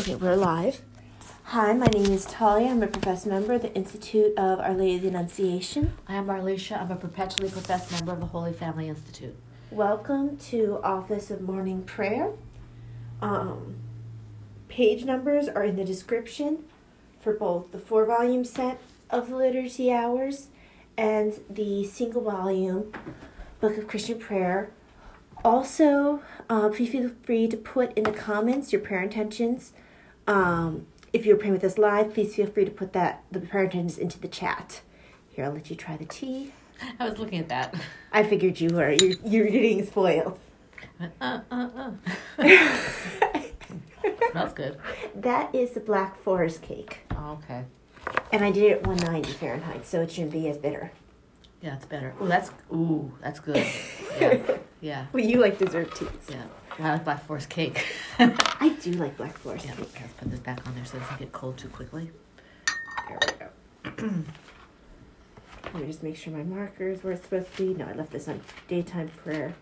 Okay, we're live. Hi, my name is Talia. I'm a professed member of the Institute of Our Lady of the Annunciation. I am Marlisha. I'm a perpetually professed member of the Holy Family Institute. Welcome to Office of Morning Prayer. Um, page numbers are in the description for both the four volume set of the Liturgy Hours and the single volume Book of Christian Prayer. Also, uh, please feel free to put in the comments your prayer intentions. Um, if you're praying with us live, please feel free to put that the prayer intentions into the chat. Here, I'll let you try the tea. I was looking at that. I figured you were. You're, you're getting spoiled. Uh, uh, uh. Smells good. That is the Black Forest cake. Oh, okay. And I did it at 190 Fahrenheit, so it shouldn't be as bitter. Yeah, it's better. Oh, that's ooh, that's good. Yeah, yeah, Well, you like dessert teas. yeah. I like Black Forest cake. I do like Black Forest yeah, cake. let's put this back on there so it doesn't get cold too quickly. There we go. Let me just make sure my markers where it's supposed to be. No, I left this on daytime prayer.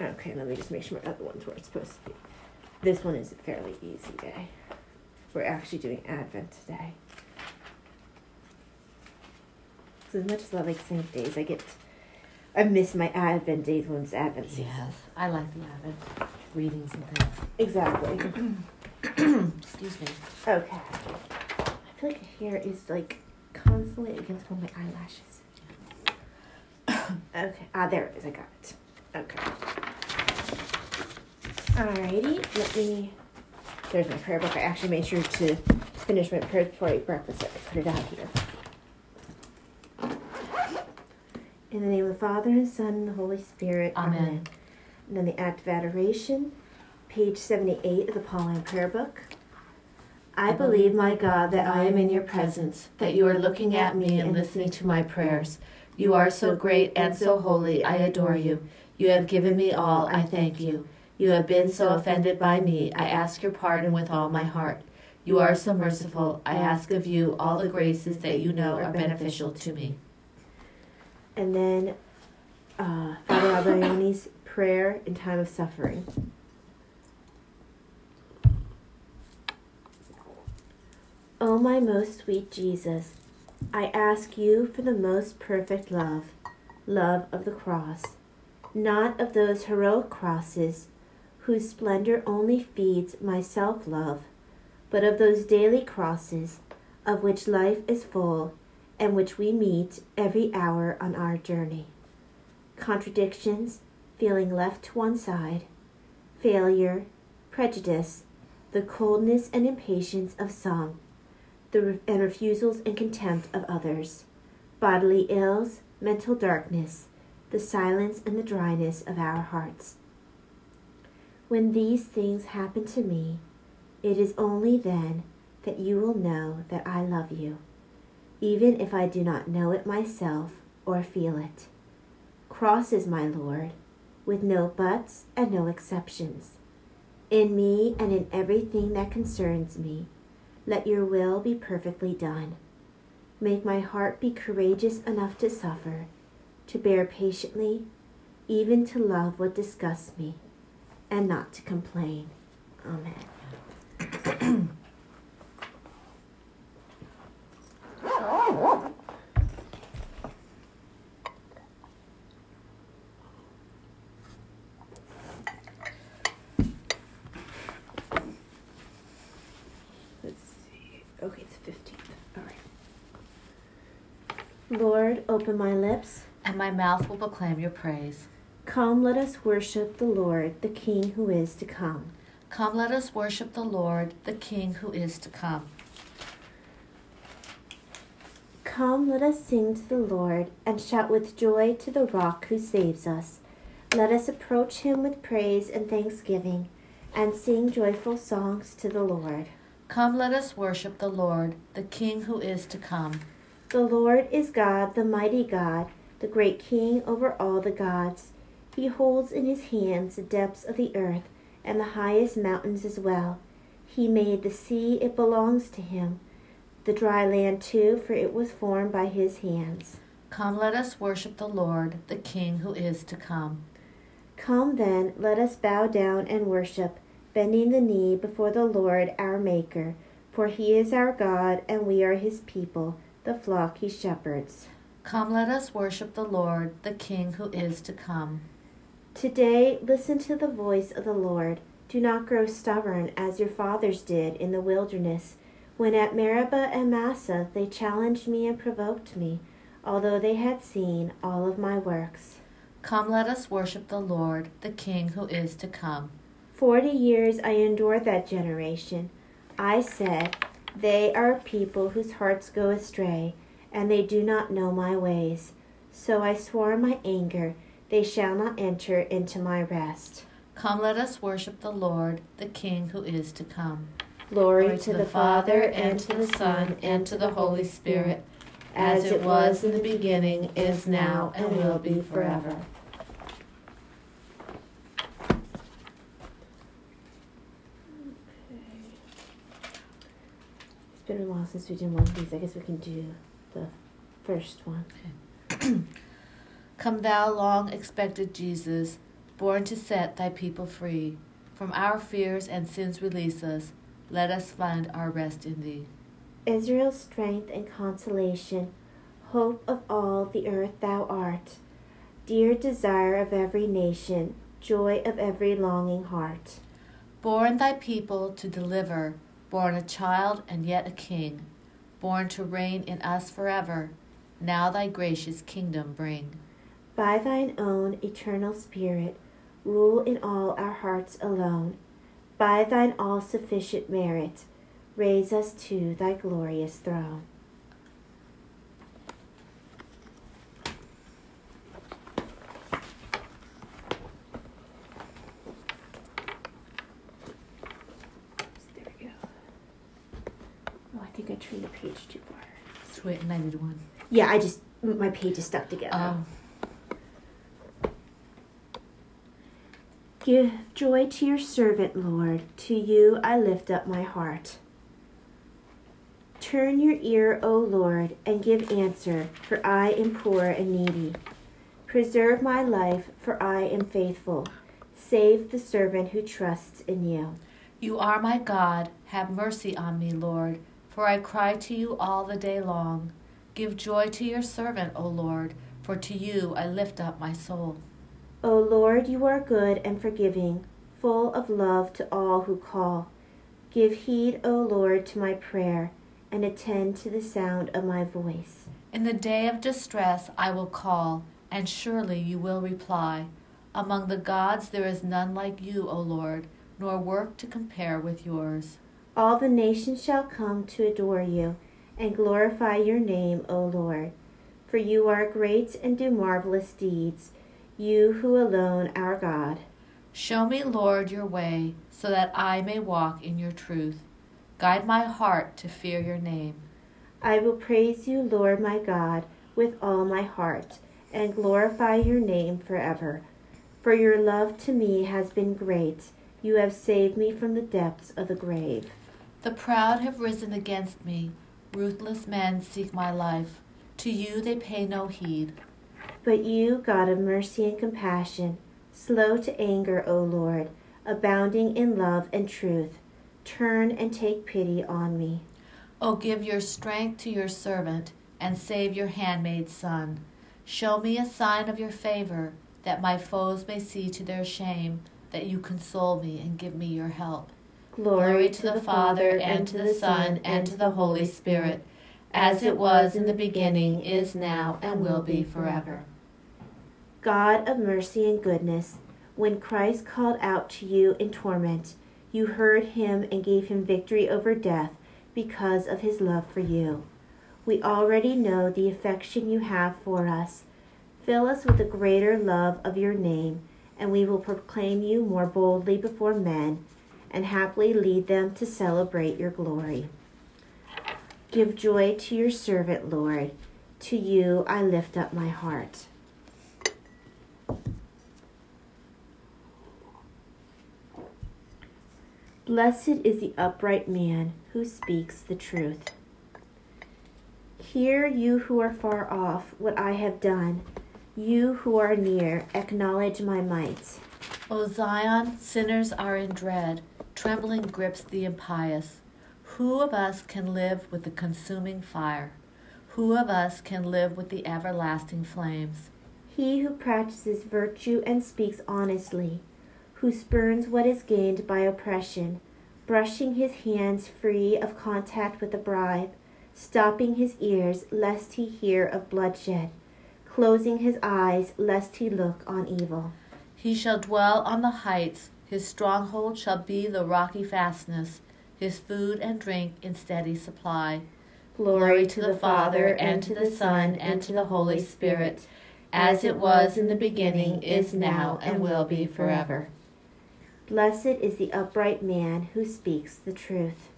Okay, let me just make sure my other one's where it's supposed to be. This one is a fairly easy day. We're actually doing Advent today. As much as I like saint days, I get I miss my Advent days when it's Advent season. Yes, I like the Advent readings and things. Exactly. Excuse me. Okay. I feel like hair is like constantly against one of my eyelashes. okay. Ah, there it is. I got it. Okay. Alrighty. Let me. There's my prayer book. I actually made sure to finish my prayer before I ate breakfast. So I put it out here. In the name of the Father and Son and the Holy Spirit. Amen. And then the Act of Adoration, page 78 of the Pauline Prayer Book. I believe, my God, that I am in your presence, that you are looking at me and listening to my prayers. You are so great and so holy, I adore you. You have given me all, I thank you. You have been so offended by me, I ask your pardon with all my heart. You are so merciful, I ask of you all the graces that you know are beneficial to me. And then uh, Father Alberione's prayer in time of suffering. O my most sweet Jesus, I ask you for the most perfect love, love of the cross, not of those heroic crosses whose splendor only feeds my self love, but of those daily crosses of which life is full and which we meet every hour on our journey. Contradictions, feeling left to one side, failure, prejudice, the coldness and impatience of some, the re- and refusals and contempt of others, bodily ills, mental darkness, the silence and the dryness of our hearts. When these things happen to me, it is only then that you will know that I love you even if I do not know it myself or feel it. Crosses, my Lord, with no buts and no exceptions. In me and in everything that concerns me, let your will be perfectly done. Make my heart be courageous enough to suffer, to bear patiently, even to love what disgusts me, and not to complain. Amen. Let's see. Okay, it's 15th. All right. Lord, open my lips. And my mouth will proclaim your praise. Come, let us worship the Lord, the King who is to come. Come, let us worship the Lord, the King who is to come. Come, let us sing to the Lord and shout with joy to the rock who saves us. Let us approach him with praise and thanksgiving and sing joyful songs to the Lord. Come, let us worship the Lord, the King who is to come. The Lord is God, the mighty God, the great King over all the gods. He holds in his hands the depths of the earth and the highest mountains as well. He made the sea, it belongs to him, the dry land too, for it was formed by his hands. Come, let us worship the Lord, the King who is to come. Come then, let us bow down and worship, bending the knee before the Lord our Maker, for he is our God, and we are his people, the flock he shepherds. Come, let us worship the Lord, the King who is to come. Today, listen to the voice of the Lord. Do not grow stubborn as your fathers did in the wilderness, when at Meribah and Massah they challenged me and provoked me, although they had seen all of my works. Come, let us worship the Lord, the King who is to come. Forty years I endured that generation. I said, They are a people whose hearts go astray, and they do not know my ways. So I swore in my anger, They shall not enter into my rest. Come, let us worship the Lord, the King who is to come. Glory, to the Father, and to the Son, and to the Holy Spirit as it was in the beginning, is now, and will be forever. It's been a while since we did one of these. I guess we can do the first one. Okay. Come, thou long expected Jesus, born to set thy people free. From our fears and sins release us. Let us find our rest in thee. Israel's strength and consolation, hope of all the earth thou art, dear desire of every nation, joy of every longing heart. Born thy people to deliver, born a child and yet a king, born to reign in us forever, now thy gracious kingdom bring. By thine own eternal Spirit, rule in all our hearts alone. By thine all sufficient merit, raise us to thy glorious throne. There we go. Oh, I think I turned the page too far. Sweet, and I did one. Yeah, I just, my page is stuck together. Um, Give joy to your servant, Lord. To you I lift up my heart. Turn your ear, O Lord, and give answer, for I am poor and needy. Preserve my life, for I am faithful. Save the servant who trusts in you. You are my God. Have mercy on me, Lord, for I cry to you all the day long. Give joy to your servant, O Lord, for to you I lift up my soul. O Lord, you are good and forgiving, full of love to all who call. Give heed, O Lord, to my prayer and attend to the sound of my voice. In the day of distress I will call, and surely you will reply. Among the gods there is none like you, O Lord, nor work to compare with yours. All the nations shall come to adore you and glorify your name, O Lord. For you are great and do marvelous deeds, you who alone are God. Show me, Lord, your way, so that I may walk in your truth. Guide my heart to fear your name. I will praise you, Lord my God, with all my heart, and glorify your name forever. For your love to me has been great. You have saved me from the depths of the grave. The proud have risen against me. Ruthless men seek my life. To you they pay no heed. But you, God of mercy and compassion, slow to anger, O Lord, abounding in love and truth, Turn and take pity on me. O give your strength to your servant, and save your handmaid's son. Show me a sign of your favor, that my foes may see to their shame, that you console me and give me your help. Glory, Glory to, to the Father, and to the Son, and to the Holy Spirit, as it was in the beginning, is now, and will be forever. God of mercy and goodness, when Christ called out to you in torment, you heard him and gave him victory over death because of his love for you. We already know the affection you have for us. Fill us with a greater love of your name, and we will proclaim you more boldly before men and happily lead them to celebrate your glory. Give joy to your servant, Lord. To you I lift up my heart. Blessed is the upright man who speaks the truth. Hear you who are far off what I have done. You who are near, acknowledge my might. O Zion, sinners are in dread, trembling grips the impious. Who of us can live with the consuming fire? Who of us can live with the everlasting flames? He who practices virtue and speaks honestly, who spurns what is gained by oppression, brushing his hands free of contact with a bribe, stopping his ears lest he hear of bloodshed, closing his eyes lest he look on evil. He shall dwell on the heights, his stronghold shall be the rocky fastness, his food and drink in steady supply. Glory to the Father, and to the Son, and to the Holy Spirit, as it was in the beginning, is now, and will be forever. Blessed is the upright man who speaks the truth.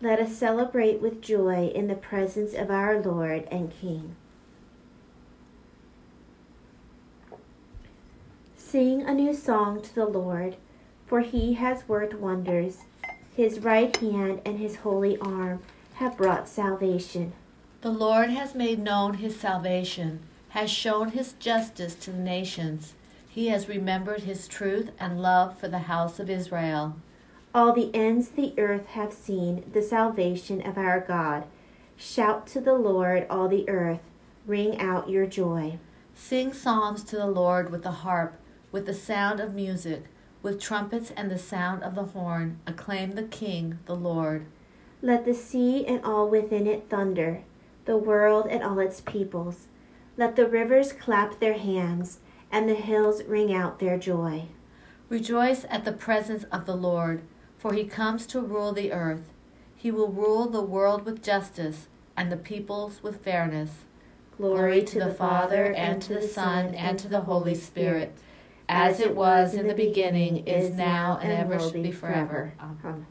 Let us celebrate with joy in the presence of our Lord and King. Sing a new song to the Lord, for he has worked wonders. His right hand and his holy arm have brought salvation. The Lord has made known his salvation, has shown his justice to the nations. He has remembered his truth and love for the house of Israel. All the ends of the earth have seen the salvation of our God. Shout to the Lord, all the earth. Ring out your joy. Sing psalms to the Lord with the harp with the sound of music, with trumpets and the sound of the horn, acclaim the King, the Lord. Let the sea and all within it thunder, the world and all its peoples. Let the rivers clap their hands, and the hills ring out their joy. Rejoice at the presence of the Lord, for he comes to rule the earth. He will rule the world with justice, and the peoples with fairness. Glory, Glory to the Father, and to the Son, and to the Holy Spirit as it was in the beginning, is now, and ever shall be forever. Amen.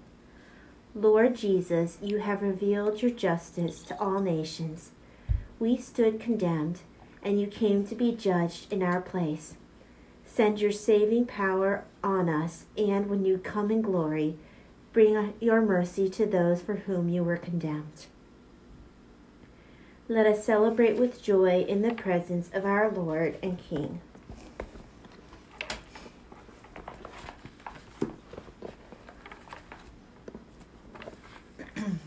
Lord Jesus, you have revealed your justice to all nations. We stood condemned, and you came to be judged in our place. Send your saving power on us, and when you come in glory, bring your mercy to those for whom you were condemned. Let us celebrate with joy in the presence of our Lord and King.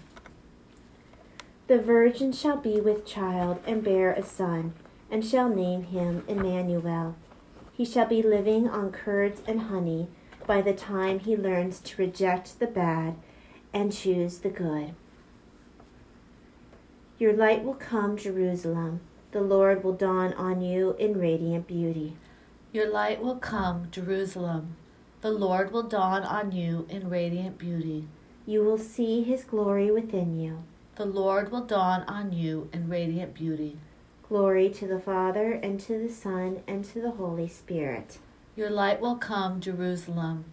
The virgin shall be with child and bear a son, and shall name him Emmanuel. He shall be living on curds and honey by the time he learns to reject the bad and choose the good. Your light will come, Jerusalem. The Lord will dawn on you in radiant beauty. Your light will come, Jerusalem. The Lord will dawn on you in radiant beauty. You will see his glory within you. The Lord will dawn on you in radiant beauty. Glory to the Father, and to the Son, and to the Holy Spirit. Your light will come, Jerusalem.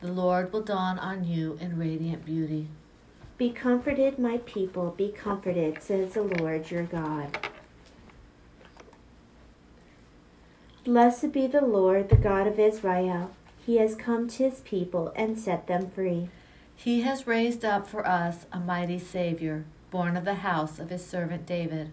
The Lord will dawn on you in radiant beauty. Be comforted, my people, be comforted, says the Lord your God. Blessed be the Lord, the God of Israel. He has come to his people and set them free. He has raised up for us a mighty Savior, born of the house of his servant David.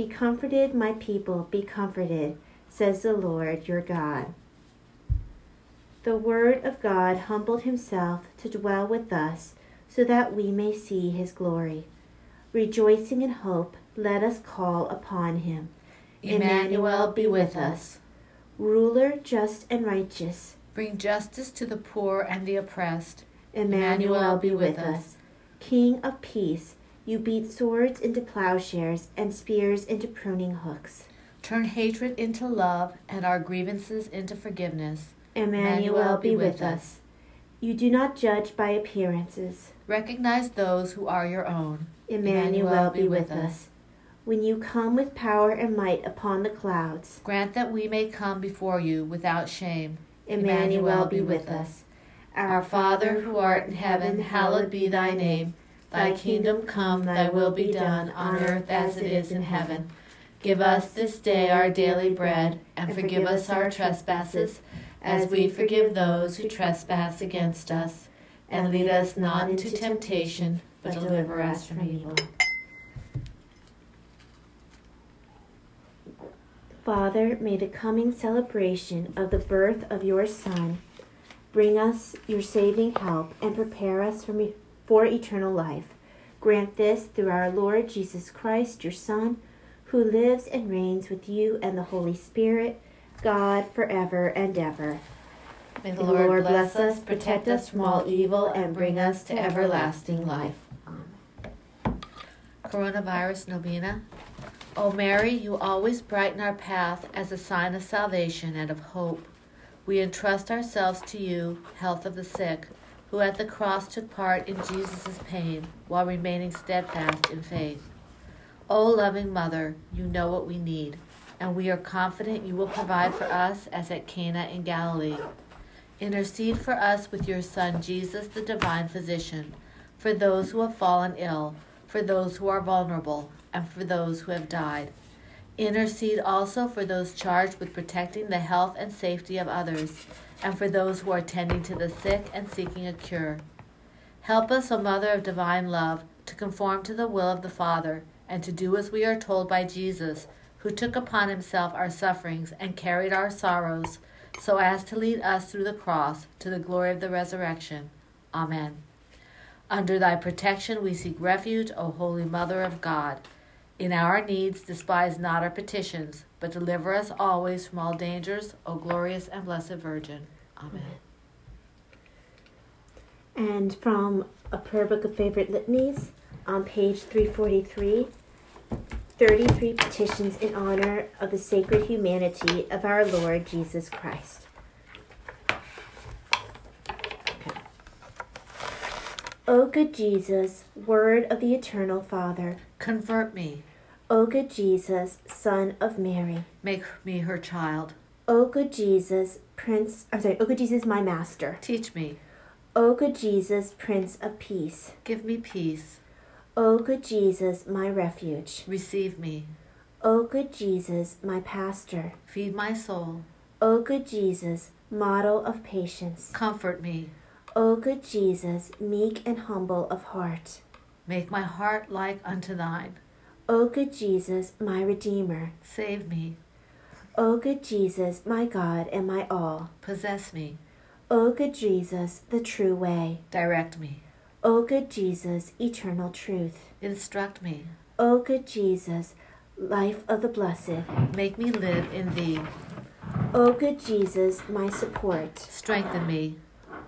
Be comforted, my people, be comforted, says the Lord your God. The Word of God humbled himself to dwell with us, so that we may see his glory. Rejoicing in hope, let us call upon him. Emmanuel be with us. Ruler just and righteous Bring justice to the poor and the oppressed. Emmanuel be with us. King of peace, you beat swords into plowshares and spears into pruning hooks. Turn hatred into love and our grievances into forgiveness. Emmanuel be with us. You do not judge by appearances. Recognize those who are your own. Emmanuel be with us. When you come with power and might upon the clouds, Grant that we may come before you without shame. Emmanuel be with us. Our Father who art in heaven, hallowed be thy name. Thy kingdom come, thy will be done, on earth as it is in heaven. Give us this day our daily bread, and forgive us our trespasses, as we forgive those who trespass against us. And lead us not into temptation, but deliver us from evil. Father, may the coming celebration of the birth of your Son bring us your saving help and prepare us for, me, for eternal life. Grant this through our Lord Jesus Christ, your Son, who lives and reigns with you and the Holy Spirit, God, forever and ever. May the Lord bless us, protect us from all evil, and bring us to everlasting life. Coronavirus Novena. O Mary, you always brighten our path as a sign of salvation and of hope. We entrust ourselves to you, health of the sick, who at the cross took part in Jesus' pain while remaining steadfast in faith. O loving Mother, you know what we need, and we are confident you will provide for us as at Cana in Galilee. Intercede for us with your Son, Jesus, the divine physician, for those who have fallen ill, for those who are vulnerable, and for those who have died. Intercede also for those charged with protecting the health and safety of others, and for those who are tending to the sick and seeking a cure. Help us, O Mother of Divine Love, to conform to the will of the Father, and to do as we are told by Jesus, who took upon himself our sufferings and carried our sorrows, so as to lead us through the cross to the glory of the resurrection. Amen. Under thy protection we seek refuge, O Holy Mother of God. In our needs, despise not our petitions, but deliver us always from all dangers, O glorious and blessed Virgin. Amen. And from a prayer book of favorite litanies on page 343 33 petitions in honor of the sacred humanity of our Lord Jesus Christ. Okay. O good Jesus, Word of the Eternal Father, Convert me, O good Jesus, Son of Mary, make me her child. O good Jesus, Prince, I'm sorry, O good Jesus, my Master, Teach me, O good Jesus, Prince of Peace, give me peace. O good Jesus, my refuge, Receive me, O good Jesus, my Pastor, feed my soul. O good Jesus, model of patience, Comfort me, O good Jesus, meek and humble of heart, make my heart like unto thine. O good Jesus, my Redeemer, Save me, O good Jesus, my God and my all, possess me, O good Jesus, the true way, direct me, O good Jesus, eternal truth, instruct me, O good Jesus, life of the blessed, make me live in thee. O good Jesus, my support, Strengthen me,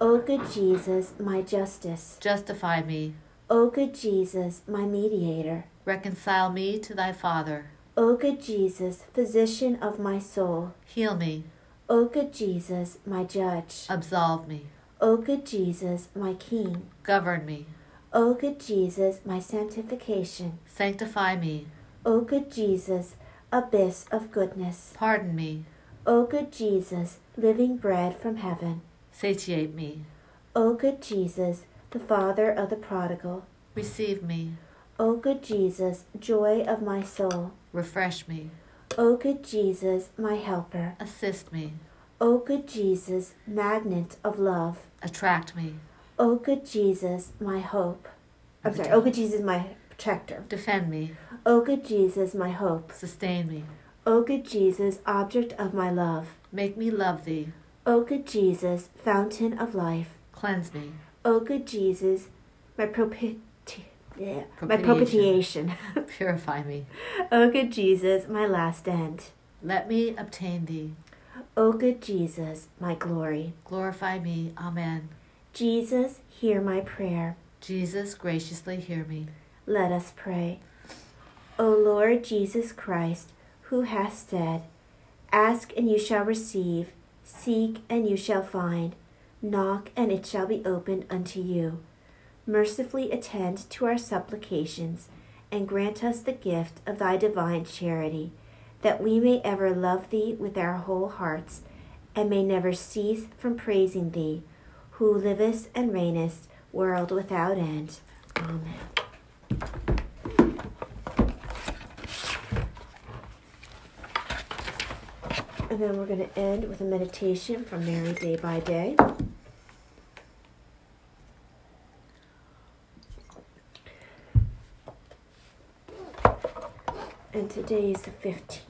O good Jesus, my justice, justify me, O good Jesus, my mediator, reconcile me to thy Father. O good Jesus, physician of my soul, Heal me, O good Jesus, my judge, absolve me, O good Jesus, my king, govern me, O good Jesus, my sanctification, sanctify me, O good Jesus, abyss of goodness, pardon me, O good Jesus, living bread from heaven, satiate me, O good Jesus, the Father of the prodigal, receive me, O good Jesus, joy of my soul, refresh me, O good Jesus, my helper, assist me, O good Jesus, magnet of love, attract me, O good Jesus, my hope. I'm sorry, O good Jesus, my protector. defend me, O good Jesus, my hope. sustain me, O good Jesus, object of my love. make me love thee, O good Jesus, fountain of life. cleanse me, O good Jesus, my propiti- yeah, my Propitiation. propitiation. purify me, o good Jesus, my last end. let me obtain thee, O good Jesus, my glory. Glorify me. Amen. Jesus, hear my prayer. Jesus, graciously hear me. Let us pray. O Lord Jesus Christ, who hast said, Ask and you shall receive, seek and you shall find, knock and it shall be opened unto you. Mercifully attend to our supplications and grant us the gift of thy divine charity, that we may ever love thee with our whole hearts, and may never cease from praising thee, who livest and reignest world without end. Amen. And then we're going to end with a meditation from Mary Day by Day. And today is the 15th.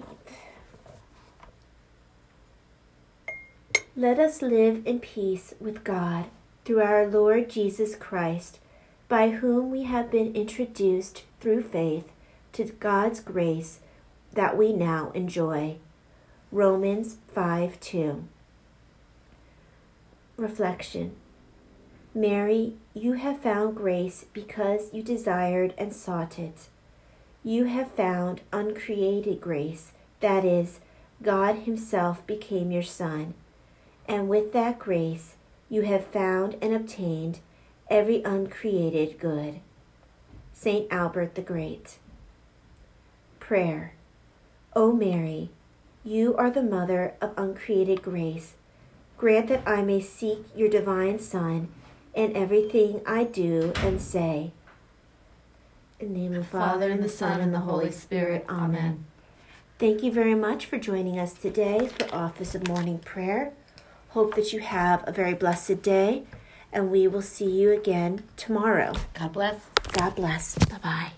Let us live in peace with God through our Lord Jesus Christ, by whom we have been introduced through faith to God's grace that we now enjoy. Romans 5 2. Reflection Mary, you have found grace because you desired and sought it. You have found uncreated grace, that is, God Himself became your Son, and with that grace you have found and obtained every uncreated good. St. Albert the Great. Prayer. O Mary, you are the mother of uncreated grace. Grant that I may seek your divine Son in everything I do and say. In the name of the Father, and the Son, and the Holy Spirit. Amen. Thank you very much for joining us today for Office of Morning Prayer. Hope that you have a very blessed day, and we will see you again tomorrow. God bless. God bless. Bye bye.